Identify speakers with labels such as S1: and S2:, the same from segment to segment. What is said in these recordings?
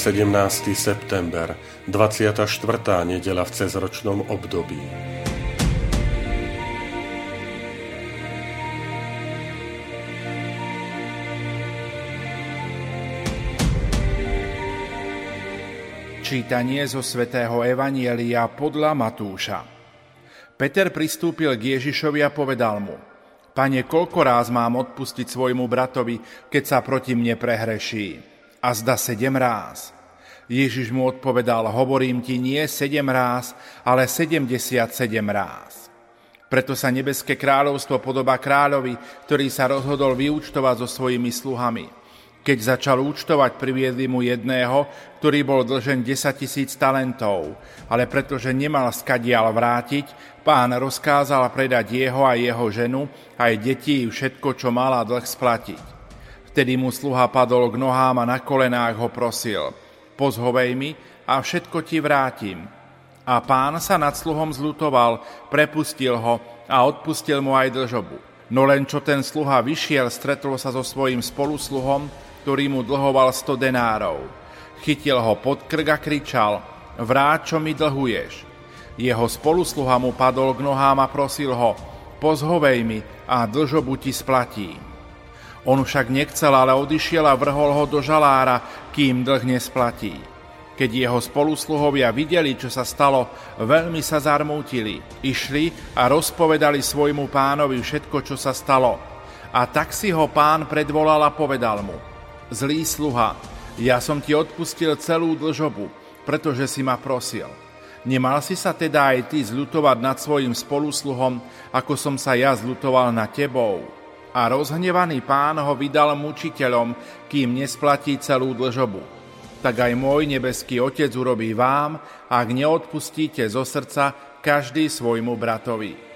S1: 17. september, 24. nedela v cezročnom období.
S2: Čítanie zo svätého Evanielia podľa Matúša. Peter pristúpil k Ježišovi a povedal mu, Pane, koľko ráz mám odpustiť svojmu bratovi, keď sa proti mne prehreší? A zda sedem ráz. Ježiš mu odpovedal, hovorím ti nie sedem ráz, ale sedemdesiat sedem ráz. Preto sa nebeské kráľovstvo podoba kráľovi, ktorý sa rozhodol vyúčtovať so svojimi sluhami. Keď začal účtovať, priviedli mu jedného, ktorý bol dlžen 10 tisíc talentov, ale pretože nemal skadial vrátiť, pán rozkázal predať jeho a jeho ženu, aj deti všetko, čo mala dlh splatiť. Vtedy mu sluha padol k nohám a na kolenách ho prosil. Pozhovej mi a všetko ti vrátim. A pán sa nad sluhom zlutoval, prepustil ho a odpustil mu aj dlžobu. No len čo ten sluha vyšiel, stretol sa so svojím spolusluhom, ktorý mu dlhoval sto denárov. Chytil ho pod krk a kričal, vráť, čo mi dlhuješ. Jeho spolusluha mu padol k nohám a prosil ho, pozhovej mi a dlžobu ti splatím. On však nechcel, ale odišiel a vrhol ho do žalára, kým dlh nesplatí. Keď jeho spolusluhovia videli, čo sa stalo, veľmi sa zarmútili. Išli a rozpovedali svojmu pánovi všetko, čo sa stalo. A tak si ho pán predvolal a povedal mu, Zlý sluha, ja som ti odpustil celú dlžobu, pretože si ma prosil. Nemal si sa teda aj ty zľutovať nad svojim spolusluhom, ako som sa ja zľutoval nad tebou? A rozhnevaný pán ho vydal mučiteľom, kým nesplatí celú dlžobu. Tak aj môj nebeský Otec urobí vám, ak neodpustíte zo srdca každý svojmu bratovi.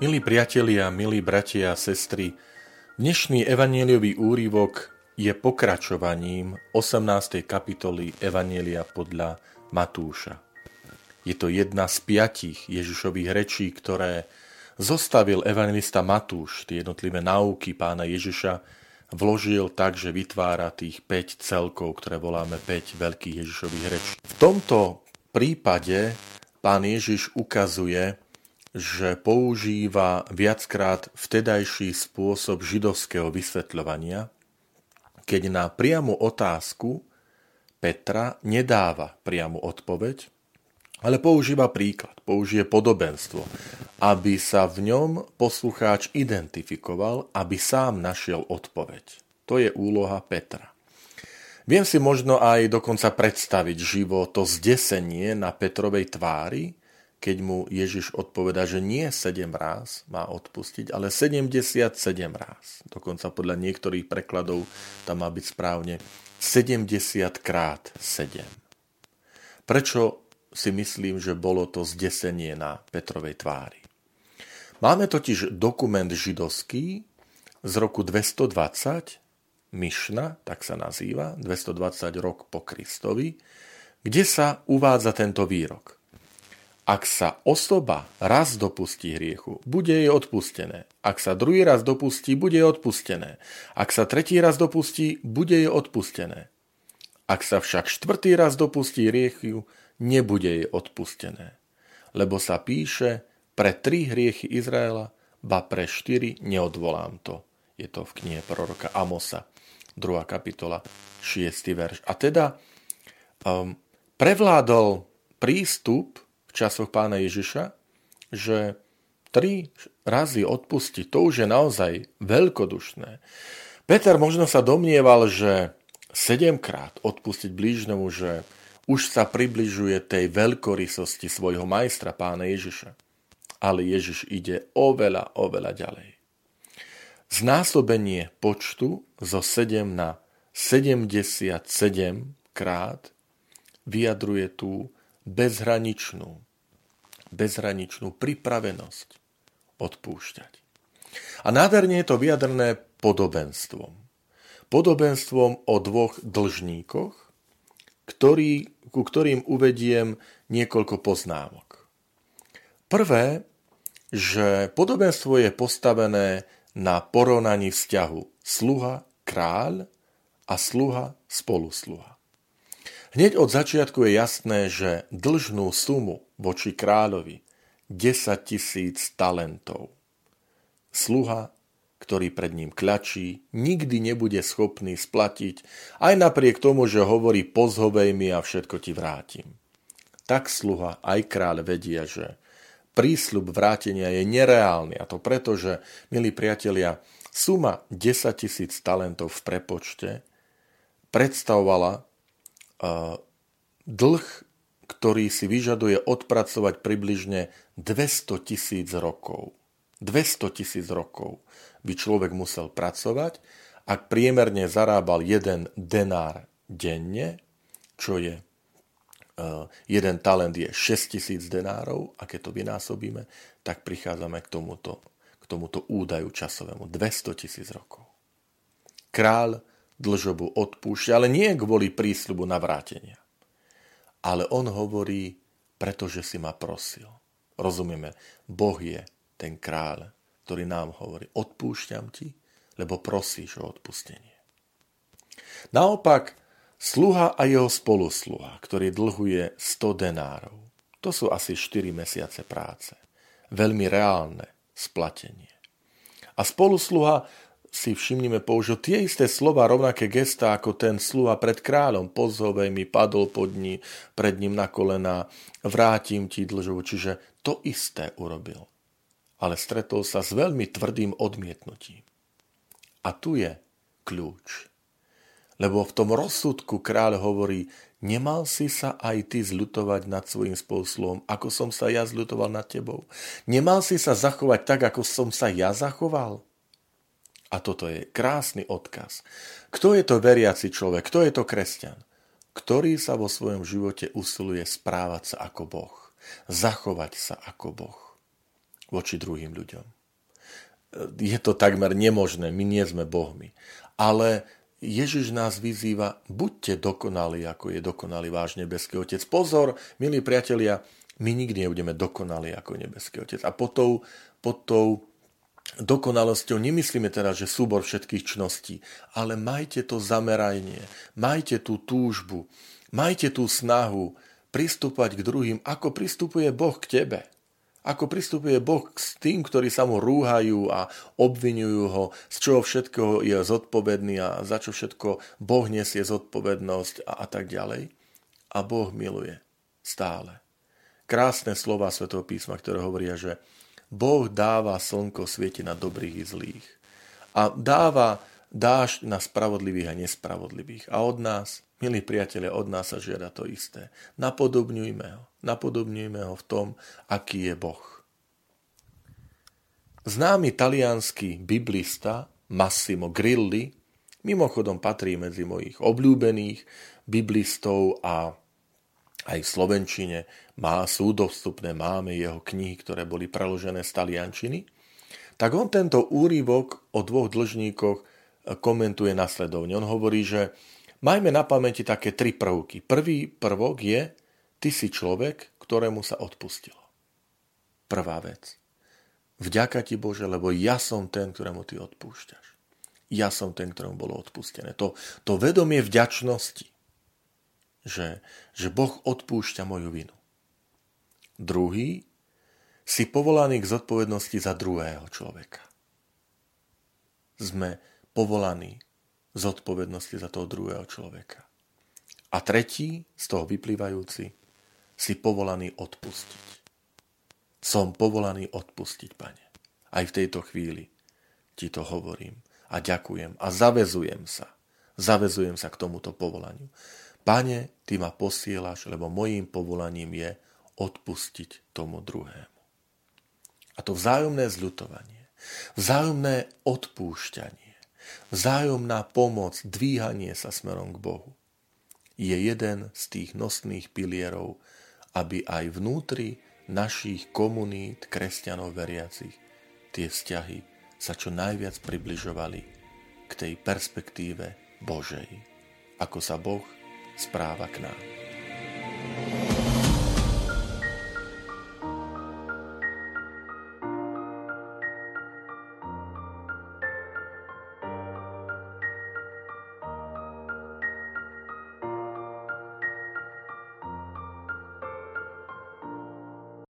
S1: Milí priatelia, milí bratia a sestry, dnešný evanieliový úrivok je pokračovaním 18. kapitoly Evanielia podľa Matúša. Je to jedna z piatich Ježišových rečí, ktoré zostavil evangelista Matúš, tie jednotlivé náuky pána Ježiša, vložil tak, že vytvára tých 5 celkov, ktoré voláme 5 veľkých Ježišových rečí. V tomto prípade pán Ježiš ukazuje, že používa viackrát vtedajší spôsob židovského vysvetľovania, keď na priamu otázku Petra nedáva priamu odpoveď, ale používa príklad, použije podobenstvo, aby sa v ňom poslucháč identifikoval, aby sám našiel odpoveď. To je úloha Petra. Viem si možno aj dokonca predstaviť živo to zdesenie na Petrovej tvári, keď mu Ježiš odpovedá, že nie 7 ráz má odpustiť, ale 77 ráz. Dokonca podľa niektorých prekladov tam má byť správne 70 krát 7. Prečo si myslím, že bolo to zdesenie na Petrovej tvári? Máme totiž dokument židovský z roku 220, Myšna, tak sa nazýva, 220 rok po Kristovi, kde sa uvádza tento výrok. Ak sa osoba raz dopustí hriechu, bude jej odpustené. Ak sa druhý raz dopustí, bude jej odpustené. Ak sa tretí raz dopustí, bude jej odpustené. Ak sa však štvrtý raz dopustí hriechu, nebude jej odpustené. Lebo sa píše, pre tri hriechy Izraela, ba pre štyri neodvolám to. Je to v knihe proroka Amosa, 2. kapitola, 6. verš. A teda um, prevládol prístup v časoch pána Ježiša, že tri razy odpustiť, to už je naozaj veľkodušné. Peter možno sa domnieval, že sedemkrát odpustiť blížnemu, že už sa približuje tej veľkorysosti svojho majstra pána Ježiša. Ale Ježiš ide oveľa, oveľa ďalej. Znásobenie počtu zo 7 na 77 krát vyjadruje tú bezhraničnú, bezhraničnú pripravenosť odpúšťať. A nádherne je to vyjadrené podobenstvom. Podobenstvom o dvoch dlžníkoch, ktorý, ku ktorým uvediem niekoľko poznámok. Prvé, že podobenstvo je postavené na porovnaní vzťahu sluha, kráľ a sluha, spolusluha. Hneď od začiatku je jasné, že dlžnú sumu voči kráľovi 10 tisíc talentov. Sluha ktorý pred ním kľačí, nikdy nebude schopný splatiť, aj napriek tomu, že hovorí pozhovej mi a všetko ti vrátim. Tak sluha aj kráľ vedia, že prísľub vrátenia je nereálny a to preto, že, milí priatelia, suma 10 tisíc talentov v prepočte predstavovala dlh, ktorý si vyžaduje odpracovať približne 200 tisíc rokov. 200 tisíc rokov by človek musel pracovať, ak priemerne zarábal jeden denár denne, čo je jeden talent je 6 tisíc denárov a keď to vynásobíme, tak prichádzame k tomuto, k tomuto údaju časovému. 200 tisíc rokov. Král dlžobu odpúšťa, ale nie kvôli prísľubu navrátenia. Ale on hovorí, pretože si ma prosil. Rozumieme, Boh je ten kráľ, ktorý nám hovorí, odpúšťam ti, lebo prosíš o odpustenie. Naopak, sluha a jeho spolusluha, ktorý dlhuje 100 denárov, to sú asi 4 mesiace práce. Veľmi reálne splatenie. A spolusluha si všimnime použil tie isté slova, rovnaké gesta ako ten sluha pred kráľom. Pozhovej mi, padol pod ní, pred ním na kolena, vrátim ti dlžovu. Čiže to isté urobil ale stretol sa s veľmi tvrdým odmietnutím. A tu je kľúč. Lebo v tom rozsudku kráľ hovorí, nemal si sa aj ty zľutovať nad svojim spoluslom, ako som sa ja zľutoval nad tebou. Nemal si sa zachovať tak, ako som sa ja zachoval. A toto je krásny odkaz. Kto je to veriaci človek? Kto je to kresťan? Ktorý sa vo svojom živote usiluje správať sa ako Boh. Zachovať sa ako Boh voči druhým ľuďom. Je to takmer nemožné, my nie sme Bohmi. Ale Ježiš nás vyzýva, buďte dokonali, ako je dokonalý váš nebeský Otec. Pozor, milí priatelia, my nikdy nebudeme dokonali ako nebeský Otec. A pod tou, pod tou dokonalosťou nemyslíme teda, že súbor všetkých čností, ale majte to zameranie, majte tú túžbu, majte tú snahu pristúpať k druhým, ako pristupuje Boh k tebe. Ako pristupuje Boh s tým, ktorí sa mu rúhajú a obvinujú ho, z čoho všetko je zodpovedný a za čo všetko Boh nesie zodpovednosť a, a tak ďalej. A Boh miluje stále. Krásne slova Sv. písma, ktoré hovoria, že Boh dáva slnko svieti na dobrých i zlých. A dáva dáš na spravodlivých a nespravodlivých. A od nás Milí priatelia, od nás sa žiada to isté. Napodobňujme ho. Napodobňujme ho v tom, aký je Boh. Známy talianský biblista Massimo Grilli mimochodom patrí medzi mojich obľúbených biblistov a aj v Slovenčine má, sú dostupné, máme jeho knihy, ktoré boli preložené z taliančiny, tak on tento úryvok o dvoch dlžníkoch komentuje nasledovne. On hovorí, že Majme na pamäti také tri prvky. Prvý prvok je, ty si človek, ktorému sa odpustilo. Prvá vec. Vďaka ti Bože, lebo ja som ten, ktorému ty odpúšťaš. Ja som ten, ktorému bolo odpustené. To, to vedomie vďačnosti, že, že Boh odpúšťa moju vinu. Druhý, si povolaný k zodpovednosti za druhého človeka. Sme povolaní zodpovednosti za toho druhého človeka. A tretí, z toho vyplývajúci, si povolaný odpustiť. Som povolaný odpustiť, pane. Aj v tejto chvíli ti to hovorím a ďakujem a zavezujem sa. Zavezujem sa k tomuto povolaniu. Pane, ty ma posielaš, lebo mojím povolaním je odpustiť tomu druhému. A to vzájomné zľutovanie, vzájomné odpúšťanie, vzájomná pomoc, dvíhanie sa smerom k Bohu je jeden z tých nosných pilierov, aby aj vnútri našich komunít kresťanov veriacich tie vzťahy sa čo najviac približovali k tej perspektíve Božej, ako sa Boh správa k nám.